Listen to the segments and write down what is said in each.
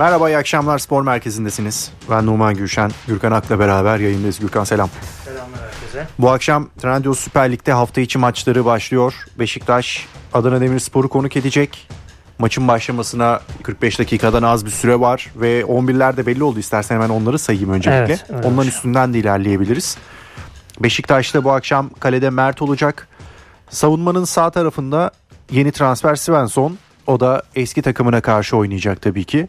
Merhaba, iyi akşamlar. Spor Merkezi'ndesiniz. Ben Numan Gülşen. Gürkan Ak'la beraber yayındayız. Gürkan selam. Selamlar herkese. Bu akşam Trendyol Süper Lig'de hafta içi maçları başlıyor. Beşiktaş Adana Demirspor'u konuk edecek. Maçın başlamasına 45 dakikadan az bir süre var ve 11'ler de belli oldu. İstersen hemen onları sayayım öncelikle. Evet, öyle Onların üstünden de ilerleyebiliriz. Beşiktaş'ta bu akşam kalede Mert olacak. Savunmanın sağ tarafında yeni transfer Svensson. O da eski takımına karşı oynayacak tabii ki.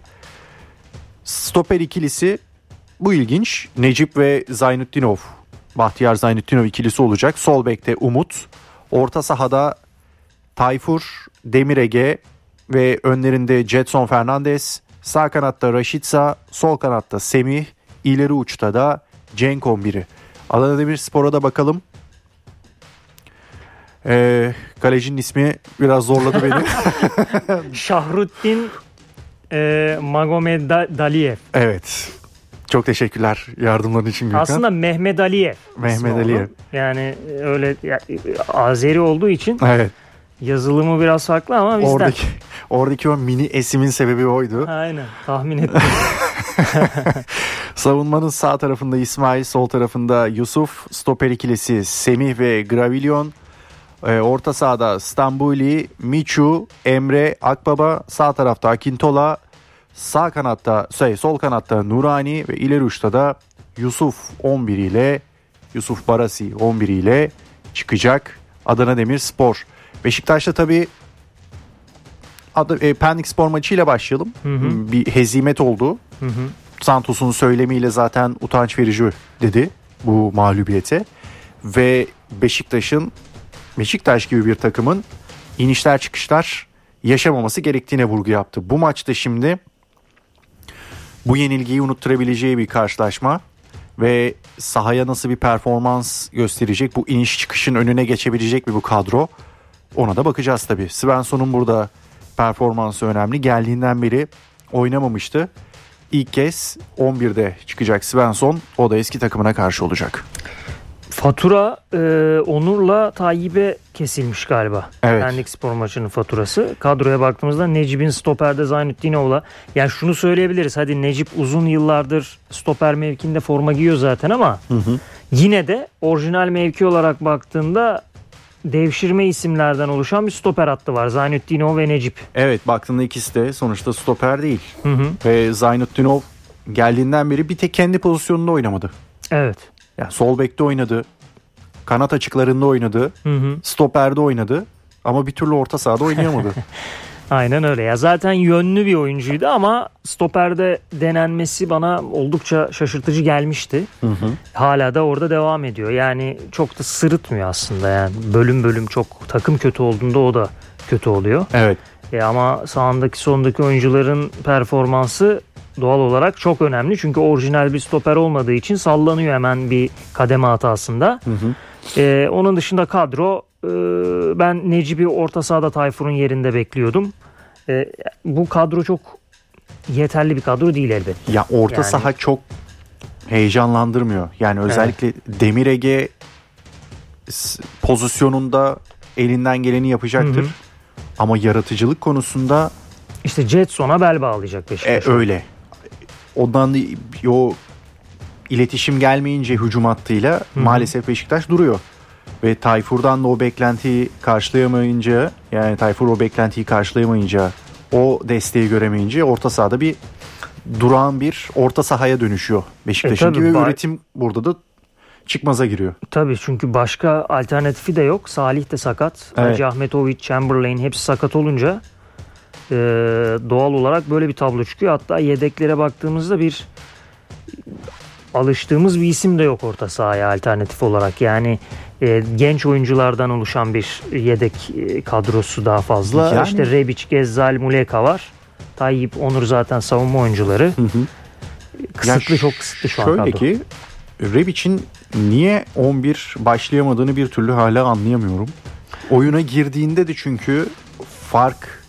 Stoper ikilisi bu ilginç. Necip ve Zaynutdinov. Bahtiyar Zaynutdinov ikilisi olacak. Sol bekte Umut. Orta sahada Tayfur, Demirege ve önlerinde Jetson Fernandez. Sağ kanatta Raşitsa, sol kanatta Semih, ileri uçta da Cenk 11'i. Adana Demirspor'a da bakalım. Ee, kalecinin ismi biraz zorladı beni. Şahruddin e, Magomed Da- Daliyev. evet. Çok teşekkürler yardımların için Gürkan. Aslında Mehmet Aliyev. Mehmet Aliyev. Yani öyle ya, Azeri olduğu için Evet. yazılımı biraz farklı ama bizden. Oradaki oradaki o mini esimin sebebi oydu. Aynen tahmin ettim. Savunmanın sağ tarafında İsmail, sol tarafında Yusuf, stoper ikilisi Semih ve Gravillion. Ee, orta sahada Stambuli, Michu, Emre, Akbaba, sağ tarafta Akintola, sağ kanatta, şey, sol kanatta Nurani ve ileri uçta da Yusuf 11 ile Yusuf Barasi 11 ile çıkacak Adana Demirspor. Beşiktaş'ta tabii Adı, e, Pendik Spor maçıyla başlayalım. hı. Bir hezimet oldu. Hı hı. Santos'un söylemiyle zaten utanç verici dedi bu mağlubiyete. Ve Beşiktaş'ın Beşiktaş gibi bir takımın inişler çıkışlar yaşamaması gerektiğine vurgu yaptı. Bu maçta şimdi bu yenilgiyi unutturabileceği bir karşılaşma ve sahaya nasıl bir performans gösterecek bu iniş çıkışın önüne geçebilecek mi bu kadro ona da bakacağız tabii. Svensson'un burada performansı önemli. Geldiğinden beri oynamamıştı. İlk kez 11'de çıkacak Svensson. O da eski takımına karşı olacak. Fatura e, Onur'la Tayyip'e kesilmiş galiba. Evet. Pendik Spor maçının faturası. Kadroya baktığımızda Necip'in stoperde Zaynutdinov'la. Yani şunu söyleyebiliriz. Hadi Necip uzun yıllardır stoper mevkinde forma giyiyor zaten ama yine de orijinal mevki olarak baktığında devşirme isimlerden oluşan bir stoper hattı var. Zaynutdinov ve Necip. Evet baktığında ikisi de sonuçta stoper değil. Hı hı. Ve Zaynutdinov geldiğinden beri bir tek kendi pozisyonunda oynamadı. Evet. Yani sol bekte oynadı. Kanat açıklarında oynadı. Hı hı. Stoperde oynadı. Ama bir türlü orta sahada oynayamadı. Aynen öyle ya. Zaten yönlü bir oyuncuydu ama stoperde denenmesi bana oldukça şaşırtıcı gelmişti. Hala da orada devam ediyor. Yani çok da sırıtmıyor aslında yani. Bölüm bölüm çok takım kötü olduğunda o da kötü oluyor. evet. E ama sağındaki sondaki oyuncuların performansı doğal olarak çok önemli. Çünkü orijinal bir stoper olmadığı için sallanıyor hemen bir kademe hatasında. E, onun dışında kadro e, ben Necip'i orta sahada Tayfur'un yerinde bekliyordum. E, bu kadro çok yeterli bir kadro değil elbette. Ya orta Yani- saha çok heyecanlandırmıyor. Yani özellikle Demir Ege pozisyonunda elinden geleni yapacaktır. Hı hı. Ama yaratıcılık konusunda İşte Jetson'a bel bağlayacak e, Beşiktaş. öyle. Ondan da- o iletişim gelmeyince hücum hattıyla maalesef Beşiktaş duruyor. Ve Tayfur'dan da o beklentiyi karşılayamayınca yani Tayfur o beklentiyi karşılayamayınca o desteği göremeyince orta sahada bir durağan bir orta sahaya dönüşüyor Beşiktaş'ın E, ve ba- üretim burada da çıkmaza giriyor. Tabii çünkü başka alternatifi de yok. Salih de sakat. Evet. Hacı Ahmetovic, Chamberlain hepsi sakat olunca e, doğal olarak böyle bir tablo çıkıyor. Hatta yedeklere baktığımızda bir alıştığımız bir isim de yok orta sahaya alternatif olarak. Yani e, genç oyunculardan oluşan bir yedek e, kadrosu daha fazla. Yani- İşte Rebic, Gezzal, Muleka var. Tayyip, Onur zaten savunma oyuncuları. Kısıtlı Ya çok kısıtlı şu an Şöyle ki Rebic'in niye 11 başlayamadığını bir türlü hala anlayamıyorum. Oyuna girdiğinde de çünkü fark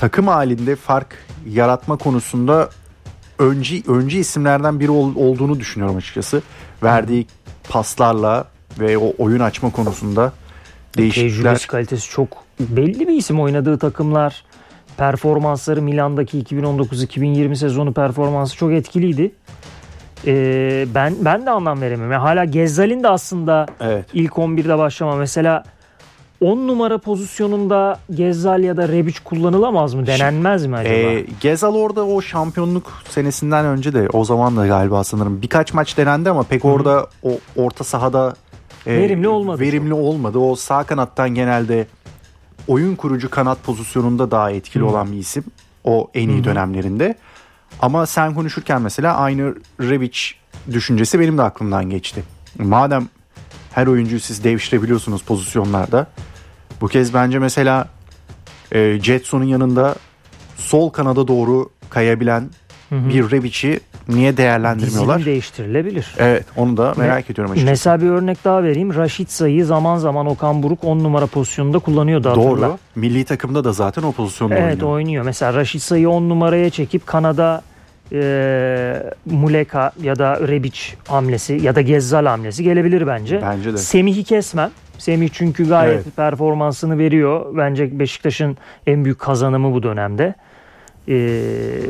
takım halinde fark yaratma konusunda öncü öncü isimlerden biri ol- olduğunu düşünüyorum açıkçası. Verdiği paslarla ve o oyun açma konusunda değişiklikler. Tecrübesi kalitesi çok belli bir isim oynadığı takımlar performansları Milan'daki 2019-2020 sezonu performansı çok etkiliydi. Ee, ben ben de anlam veremiyorum. Yani hala Gezzal'in de aslında Evet. ilk 11'de başlama. Mesela 10 numara pozisyonunda Gezzal ya da Rebic kullanılamaz mı? Denenmez mi acaba? Ee, Gezal orada o şampiyonluk senesinden önce de o zaman da galiba sanırım birkaç maç denendi ama pek orada o orta sahada e, Verimli olmadı Verimli olmadı. O sağ kanattan genelde oyun kurucu kanat pozisyonunda daha etkili Hı. olan bir isim. O en iyi Hı hı. dönemlerinde. Ama sen konuşurken mesela aynı Rebic düşüncesi benim de aklımdan geçti. Madem her oyuncuyu siz devşirebiliyorsunuz pozisyonlarda. Bu kez bence mesela e, Jetson'un yanında sol kanada doğru kayabilen Hı hı. bir Rebic'i niye değerlendirmiyorlar? Dizilim değiştirilebilir. Evet onu da merak ediyorum açıkçası. Mesela bir örnek daha vereyim. Raşit Say'ı zaman zaman Okan Buruk 10 numara pozisyonunda kullanıyordu hatırla. Doğru. Milli takımda da zaten o pozisyonda Evet oynuyor. oynuyor. Mesela Raşit Say'ı 10 numaraya çekip Kanada e, Muleka ya da Rebic hamlesi ya da Gezzal hamlesi gelebilir bence. Bence de. Semih'i kesmem. Semih çünkü gayet Evet. performansını veriyor. Bence Beşiktaş'ın en büyük kazanımı bu dönemde. Ee,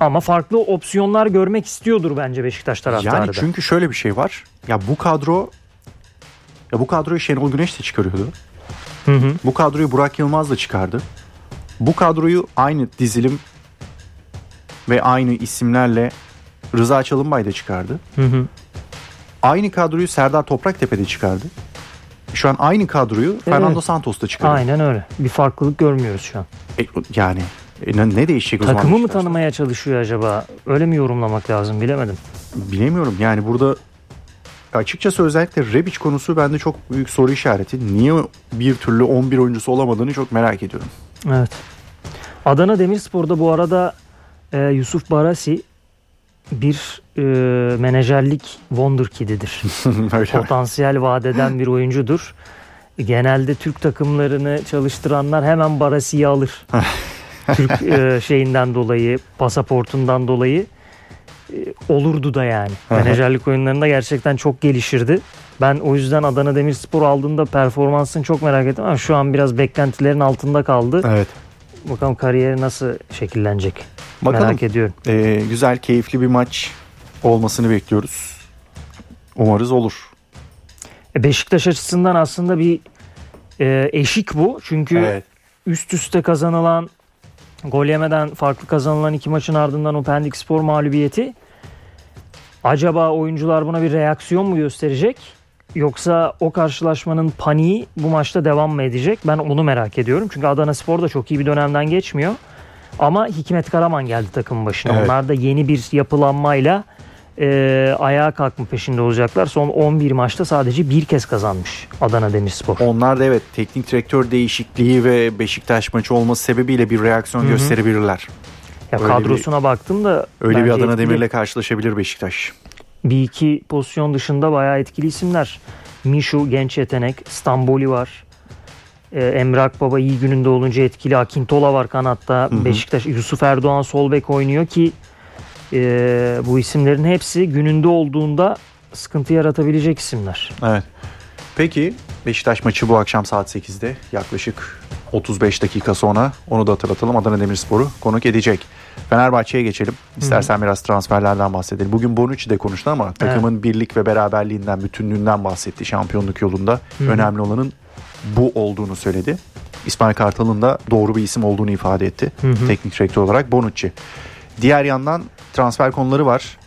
ama farklı opsiyonlar görmek istiyordur bence Beşiktaş taraftarı Yani da. çünkü şöyle bir şey var. Ya bu kadro ya bu kadroyu Şenol Güneş de çıkarıyordu. Hı hı. Bu kadroyu Burak Yılmaz da çıkardı. Bu kadroyu aynı dizilim ve aynı isimlerle Rıza Çalınbay da çıkardı. Hı hı. Aynı kadroyu Serdar Topraktepe de çıkardı. Şu an aynı kadroyu Fernando Santos da çıkardı. Aynen öyle. Bir farklılık görmüyoruz şu an. E, yani e, ne, değişecek o zaman? Takımı mı tanımaya çalışıyor acaba? Öyle mi yorumlamak lazım bilemedim. Bilemiyorum yani burada açıkçası özellikle Rebic konusu bende çok büyük soru işareti. Niye bir türlü 11 oyuncusu olamadığını çok merak ediyorum. Evet. Adana Demirspor'da bu arada e, Yusuf Barasi bir e, menajerlik wonderkid'idir. Mi? Potansiyel vadeden bir oyuncudur. Genelde Türk takımlarını çalıştıranlar hemen Barasi'yi alır. Türk e, şeyinden dolayı, pasaportundan dolayı e, olurdu da yani. Menajerlik oyunlarında gerçekten çok gelişirdi. Ben o yüzden Adana Demirspor aldığında performansını çok merak ettim ama şu an biraz beklentilerin altında kaldı. Evet. Bakalım kariyeri nasıl şekillenecek. Bakalım. Merak ediyorum. Ee, güzel, keyifli bir maç olmasını bekliyoruz. Umarız olur. E, Beşiktaş açısından aslında bir e, eşik bu. Çünkü Evet. üst üste kazanılan gol yemeden farklı kazanılan iki maçın ardından o Pendik Spor mağlubiyeti acaba oyuncular buna bir reaksiyon mu gösterecek yoksa o karşılaşmanın paniği bu maçta devam mı edecek ben onu merak ediyorum çünkü Adana Spor da çok iyi bir dönemden geçmiyor ama Hikmet Karaman geldi takımın başına Evet. onlar da yeni bir yapılanmayla e, ayağa kalkma peşinde olacaklar son 11 maçta sadece bir kez kazanmış Adana Demirspor. Onlar da evet teknik direktör değişikliği ve Beşiktaş maçı olması sebebiyle bir reaksiyon Hı hı. gösterebilirler. Ya Öyle kadrosuna baktım da Öyle bir Adana. Demir'le karşılaşabilir Beşiktaş. Bir iki pozisyon dışında bayağı etkili isimler. Mişu genç yetenek, Stamboli var. Ee, Emre Akbaba iyi gününde olunca etkili. Akintola var kanatta. hı. Beşiktaş Yusuf Erdoğan sol bek oynuyor ki e, bu isimlerin hepsi gününde olduğunda sıkıntı yaratabilecek isimler. Evet. Peki Beşiktaş maçı bu akşam saat 8'de yaklaşık 35 dakika sonra onu da hatırlatalım Adana Demirspor'u konuk edecek. Fenerbahçe'ye geçelim. İstersen biraz transferlerden bahsedelim. Bugün Bonucci de konuştu ama takımın birlik ve beraberliğinden, bütünlüğünden bahsetti şampiyonluk yolunda. hı. Önemli olanın bu olduğunu söyledi. İsmail Kartal'ın da doğru bir isim olduğunu ifade etti. Hı hı. Teknik direktör olarak Bonucci. Diğer yandan transfer konuları var.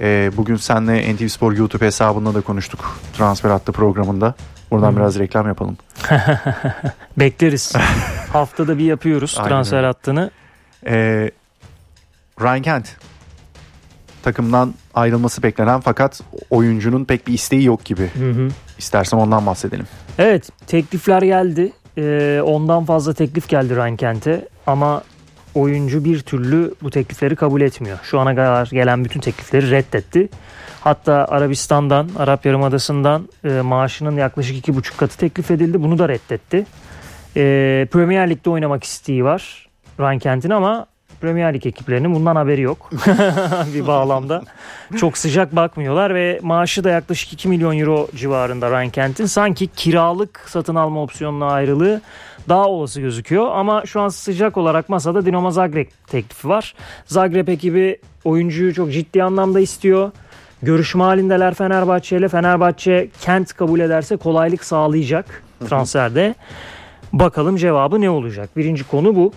Ee, bugün seninle NTV Spor YouTube hesabında da konuştuk. Transfer hattı programında. Buradan Hı. biraz reklam yapalım. Bekleriz. Haftada bir yapıyoruz Aynen transfer hattını. Ee, Ryan Kent takımdan ayrılması beklenen fakat oyuncunun pek bir isteği yok gibi. Hı hı. İstersen ondan bahsedelim. Evet teklifler geldi. Ee, ondan fazla teklif geldi Ryan Kent'e ama oyuncu bir türlü bu teklifleri kabul etmiyor. Şu ana kadar gelen bütün teklifleri reddetti. Hatta Arabistan'dan, Arap Yarımadası'ndan e, maaşının yaklaşık iki buçuk katı teklif edildi. Bunu da reddetti. E, Premier Lig'de oynamak isteği var Ryan Kent'in ama Premier Lig ekiplerinin bundan haberi yok. bir bağlamda. Çok sıcak bakmıyorlar ve maaşı da yaklaşık 2 milyon euro civarında Ryan Kent'in. Sanki kiralık satın alma opsiyonuna ayrılığı daha olası gözüküyor. Ama şu an sıcak olarak masada Dinamo Zagreb teklifi var. Zagreb ekibi oyuncuyu çok ciddi anlamda istiyor. Görüşme halindeler Fenerbahçe ile. Fenerbahçe Kent kabul ederse kolaylık sağlayacak transferde. Bakalım cevabı ne olacak? Birinci konu bu.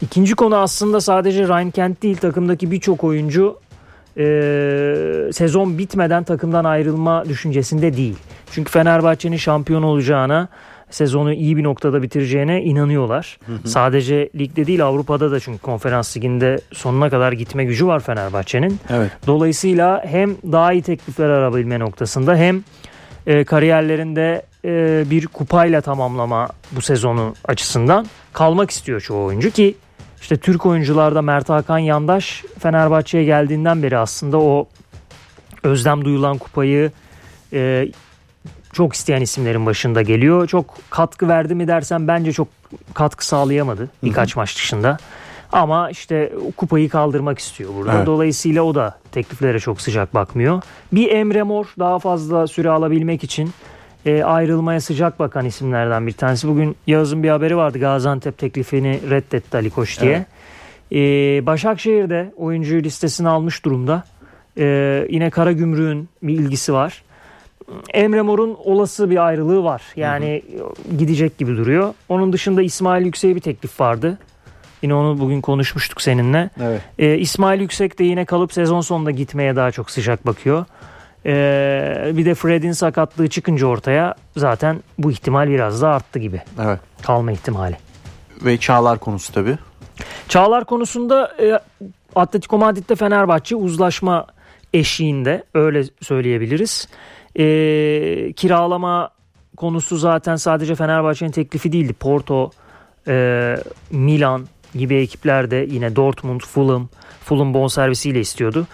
İkinci konu aslında sadece Ryan Kent değil takımdaki birçok oyuncu e, sezon bitmeden takımdan ayrılma düşüncesinde değil. Çünkü Fenerbahçe'nin şampiyon olacağına sezonu iyi bir noktada bitireceğine inanıyorlar. Hı hı. Sadece ligde değil Avrupa'da da çünkü konferans liginde sonuna kadar gitme gücü var Fenerbahçe'nin. Evet. Dolayısıyla hem daha iyi teklifler arabilme noktasında hem e, kariyerlerinde e, bir kupayla tamamlama bu sezonu açısından kalmak istiyor çoğu oyuncu ki işte Türk oyuncularda Mert Hakan Yandaş Fenerbahçe'ye geldiğinden beri aslında o özlem duyulan kupayı e, çok isteyen isimlerin başında geliyor. Çok katkı verdi mi dersen bence çok katkı sağlayamadı birkaç Hı-hı. maç dışında. Ama işte kupayı kaldırmak istiyor burada. Evet. Dolayısıyla o da tekliflere çok sıcak bakmıyor. Bir Emre Mor daha fazla süre alabilmek için e, ayrılmaya sıcak bakan isimlerden bir tanesi. Bugün Yağız'ın bir haberi vardı. Gaziantep teklifini reddetti Ali Koç diye. Evet. E, Başakşehir'de oyuncuyu listesine almış durumda. E, yine Karagümrük'ün bir ilgisi var. Emre Mor'un olası bir ayrılığı var. Yani hı hı. gidecek gibi duruyor. Onun dışında İsmail Yüksek'e bir teklif vardı. Yine onu bugün konuşmuştuk seninle. Evet. Ee, İsmail Yüksek de yine kalıp sezon sonunda gitmeye daha çok sıcak bakıyor. Ee, bir de Fred'in sakatlığı çıkınca ortaya zaten bu ihtimal biraz daha arttı gibi. Evet. Kalma ihtimali. Ve Çağlar konusu tabii. Çağlar konusunda e, Atletico Madrid'de Fenerbahçe uzlaşma eşiğinde öyle söyleyebiliriz. E, kiralama konusu zaten sadece Fenerbahçe'nin teklifi değildi. Porto, e, Milan gibi ekipler de yine Dortmund, Fulham, Fulham bonservisiyle istiyordu.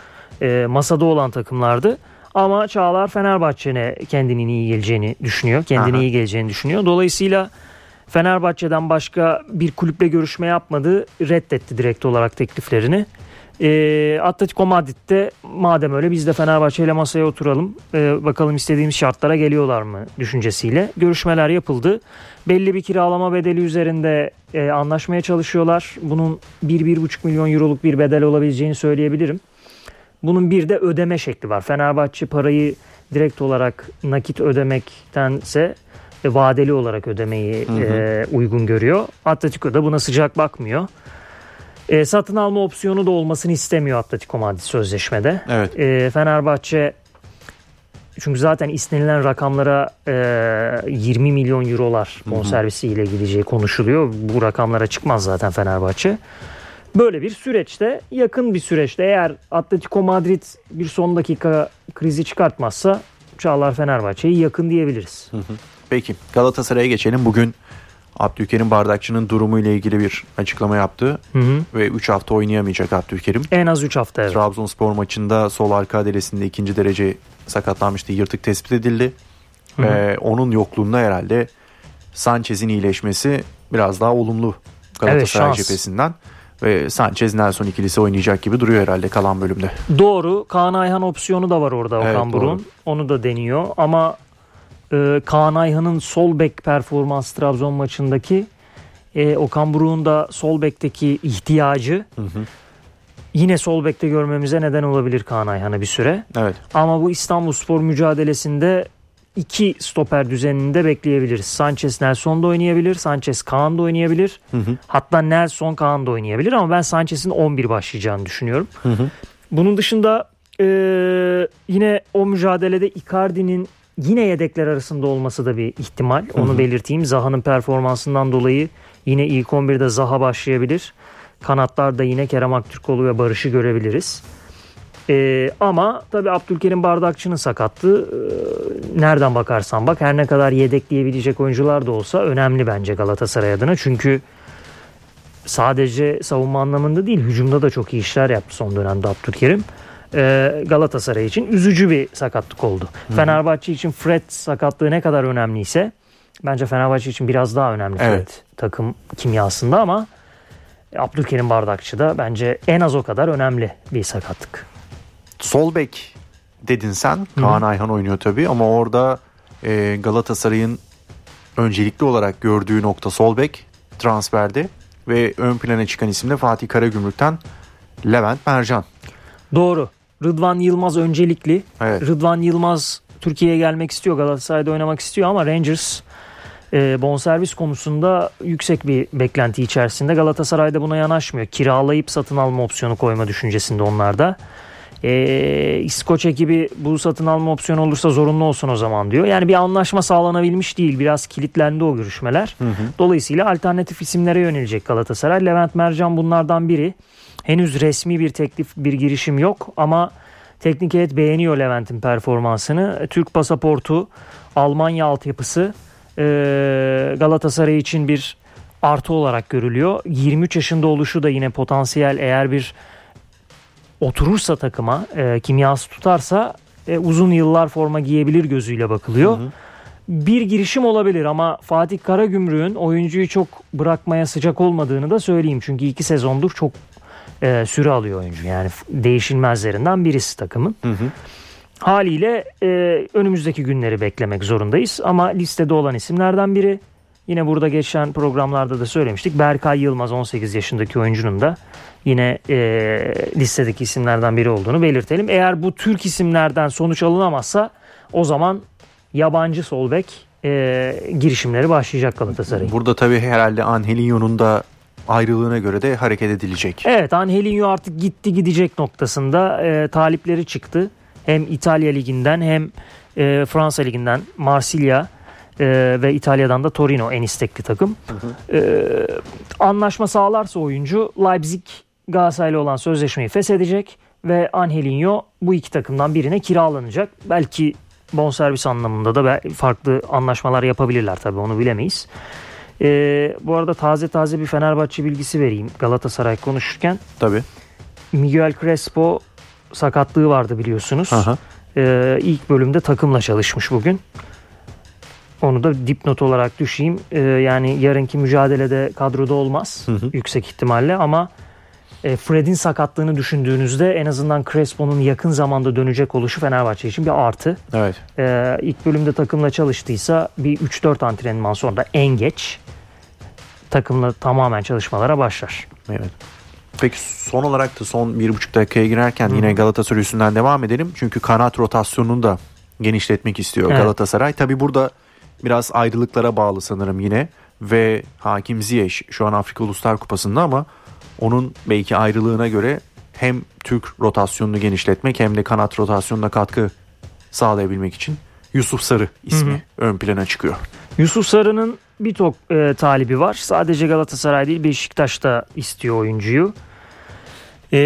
E, masada olan takımlardı. Ama Çağlar Fenerbahçe'ne kendinin iyi geleceğini düşünüyor. Kendine Aha. iyi geleceğini düşünüyor. Dolayısıyla Fenerbahçe'den başka bir kulüple görüşme yapmadı. Reddetti direkt olarak tekliflerini. E, Atletico Madrid'de madem öyle biz de Fenerbahçe ile masaya oturalım. E, bakalım istediğimiz şartlara geliyorlar mı düşüncesiyle. Görüşmeler yapıldı. Belli bir kiralama bedeli üzerinde e, anlaşmaya çalışıyorlar. Bunun 1-1,5 milyon euroluk bir bedel olabileceğini söyleyebilirim. Bunun bir de ödeme şekli var. Fenerbahçe parayı direkt olarak nakit ödemektense e, vadeli olarak ödemeyi hı hı. E, uygun görüyor. Atletico da buna sıcak bakmıyor. E, satın alma opsiyonu da olmasını istemiyor Atletico Madrid sözleşmede. Evet. E, Fenerbahçe çünkü zaten istenilen rakamlara e, 20 milyon eurolar bonservisiyle gideceği konuşuluyor. Bu rakamlara çıkmaz zaten Fenerbahçe. Böyle bir süreçte yakın bir süreçte eğer Atletico Madrid bir son dakika krizi çıkartmazsa Çağlar Fenerbahçe'yi yakın diyebiliriz. Peki Galatasaray'a geçelim. Bugün Abdülkerim Bardakçı'nın durumu ile ilgili bir açıklama yaptı. Hı hı. Ve 3 hafta oynayamayacak Abdülkerim. En az 3 hafta evet. Trabzonspor maçında sol arka adresinde ikinci derece sakatlanmıştı. Yırtık tespit edildi. Hı hı. Ve onun yokluğunda herhalde Sanchez'in iyileşmesi biraz daha olumlu Galatasaray evet, cephesinden. Ve Sanchez Nelson ikilisi oynayacak gibi duruyor herhalde kalan bölümde. Doğru. Kaan Ayhan opsiyonu da var orada evet, Okan Burun. Onu da deniyor. Ama e, Kaan Ayhan'ın sol bek performans Trabzon maçındaki e, Okan Buruk'un da sol bekteki ihtiyacı hı hı. yine sol bekte görmemize neden olabilir Kaan Ayhan'ı bir süre. Evet. Ama bu İstanbul Spor mücadelesinde iki stoper düzeninde bekleyebiliriz. Sanchez Nelson da oynayabilir. Sanchez Kaan da oynayabilir. Hı hı. Hatta Nelson Kaan da oynayabilir ama ben Sanchez'in 11 başlayacağını düşünüyorum. Hı hı. Bunun dışında e, yine o mücadelede Icardi'nin yine yedekler arasında olması da bir ihtimal. Onu hı hı. belirteyim. Zaha'nın performansından dolayı yine ilk 11'de Zaha başlayabilir. Kanatlarda yine Kerem Aktürkoğlu ve Barış'ı görebiliriz. Ee, ama tabii Abdülkerim Bardakçı'nın sakatlığı e, nereden bakarsan bak her ne kadar yedekleyebilecek oyuncular da olsa önemli bence Galatasaray adına. Çünkü sadece savunma anlamında değil hücumda da çok iyi işler yaptı son dönemde Abdülkerim. Ee, Galatasaray için üzücü bir sakatlık oldu. Hı. Fenerbahçe için Fred sakatlığı ne kadar önemliyse bence Fenerbahçe için biraz daha önemli evet. Fred takım kimyasında ama Abdülkerim Bardakçı da bence en az o kadar önemli bir sakatlık. Sol bek dedin sen. Kaan Ayhan oynuyor tabii ama orada e, Galatasaray'ın öncelikli olarak gördüğü nokta sol bek transferde ve ön plana çıkan isim de Fatih Karagümrük'ten Levent Mercan. Doğru. Rıdvan Yılmaz öncelikli. Evet. Rıdvan Yılmaz Türkiye'ye gelmek istiyor. Galatasaray'da oynamak istiyor ama Rangers e, bonservis konusunda yüksek bir beklenti içerisinde. Galatasaray'da buna yanaşmıyor. Kiralayıp satın alma opsiyonu koyma düşüncesinde onlarda. E, İskoç ekibi bu satın alma opsiyonu olursa zorunlu olsun o zaman diyor. Yani bir anlaşma sağlanabilmiş değil. Biraz kilitlendi o görüşmeler. Dolayısıyla alternatif isimlere yönelecek Galatasaray. Levent Mercan bunlardan biri. Henüz resmi bir teklif, bir girişim yok ama teknik heyet beğeniyor Levent'in performansını. Türk pasaportu, Almanya altyapısı e, Galatasaray için bir artı olarak görülüyor. 23 yaşında oluşu da yine potansiyel eğer bir oturursa takıma, e, kimyası tutarsa e, uzun yıllar forma giyebilir gözüyle bakılıyor. Bir girişim olabilir ama Fatih Karagümrük'ün oyuncuyu çok bırakmaya sıcak olmadığını da söyleyeyim. Çünkü iki sezondur çok e, süre alıyor oyuncu. Yani değişilmezlerinden birisi takımın. Hı hı. Haliyle e, önümüzdeki günleri beklemek zorundayız. Ama listede olan isimlerden biri. Yine burada geçen programlarda da söylemiştik. Berkay Yılmaz 18 yaşındaki oyuncunun da yine e, listedeki isimlerden biri olduğunu belirtelim. Eğer bu Türk isimlerden sonuç alınamazsa o zaman yabancı sol bek e, girişimleri başlayacak Galatasaray'ın. Burada tabii herhalde Angelinho'nun da ayrılığına göre de hareket edilecek. Evet Angelinho artık gitti gidecek noktasında e, talipleri çıktı. Hem İtalya Ligi'nden hem e, Fransa Ligi'nden Marsilya e, ve İtalya'dan da Torino en istekli takım. E, anlaşma sağlarsa oyuncu Leipzig Galatasaray'la olan sözleşmeyi feshedecek ve Angelinho bu iki takımdan birine kiralanacak. Belki bonservis anlamında da farklı anlaşmalar yapabilirler tabii onu bilemeyiz. E, bu arada taze taze bir Fenerbahçe bilgisi vereyim Galatasaray konuşurken. Tabii. Miguel Crespo sakatlığı vardı biliyorsunuz. Aha. Ee, ilk bölümde takımla çalışmış bugün. Onu da dipnot olarak düşeyim. Ee, yani yarınki mücadelede kadroda olmaz Hı hı. yüksek ihtimalle ama e, Fred'in sakatlığını düşündüğünüzde en azından Crespo'nun yakın zamanda dönecek oluşu Fenerbahçe için bir artı. Evet. Ee, ilk bölümde takımla çalıştıysa bir 3-4 antrenman sonra en geç takımla tamamen çalışmalara başlar. Evet. Peki son olarak da son bir buçuk dakikaya girerken yine Galatasaray üstünden devam edelim. Çünkü kanat rotasyonunu da genişletmek istiyor Evet. Galatasaray. Tabi burada biraz ayrılıklara bağlı sanırım yine. Ve Hakim Ziyech şu an Afrika Uluslar Kupası'nda ama onun belki ayrılığına göre hem Türk rotasyonunu genişletmek hem de kanat rotasyonuna katkı sağlayabilmek için Yusuf Sarı ismi ön plana çıkıyor. Yusuf Sarı'nın bir tok e, talibi var. Sadece Galatasaray değil Beşiktaş da istiyor oyuncuyu. E,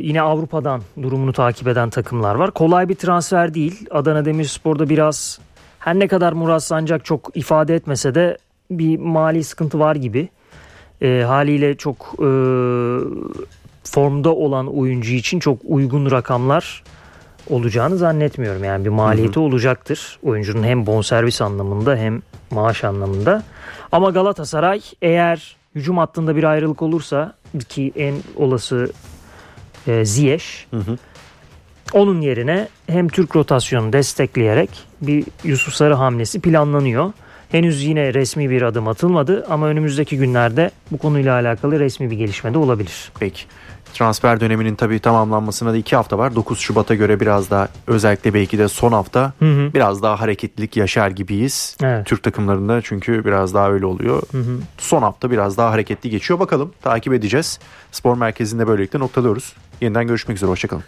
yine Avrupa'dan durumunu takip eden takımlar var. Kolay bir transfer değil. Adana Demirspor'da biraz her ne kadar Murat Sancak çok ifade etmese de bir mali sıkıntı var gibi. E, haliyle çok e, formda olan oyuncu için çok uygun rakamlar olacağını zannetmiyorum. Yani bir maliyeti olacaktır. Oyuncunun hem bonservis anlamında hem maaş anlamında. Ama Galatasaray eğer hücum hattında bir ayrılık olursa ki en olası e, Ziyech Hı hı. Onun yerine hem Türk rotasyonunu destekleyerek bir Yusuf Sarı hamlesi planlanıyor. Henüz yine resmi bir adım atılmadı ama önümüzdeki günlerde bu konuyla alakalı resmi bir gelişme de olabilir. Peki. Transfer döneminin tabii tamamlanmasına da iki hafta var. 9 Şubat'a göre biraz daha özellikle belki de son hafta Hı hı. biraz daha hareketlilik yaşar gibiyiz. Evet. Türk takımlarında çünkü biraz daha öyle oluyor. Son hafta biraz daha hareketli geçiyor. Bakalım takip edeceğiz. Spor merkezinde böylelikle noktalıyoruz. Yeniden görüşmek üzere. Hoşçakalın.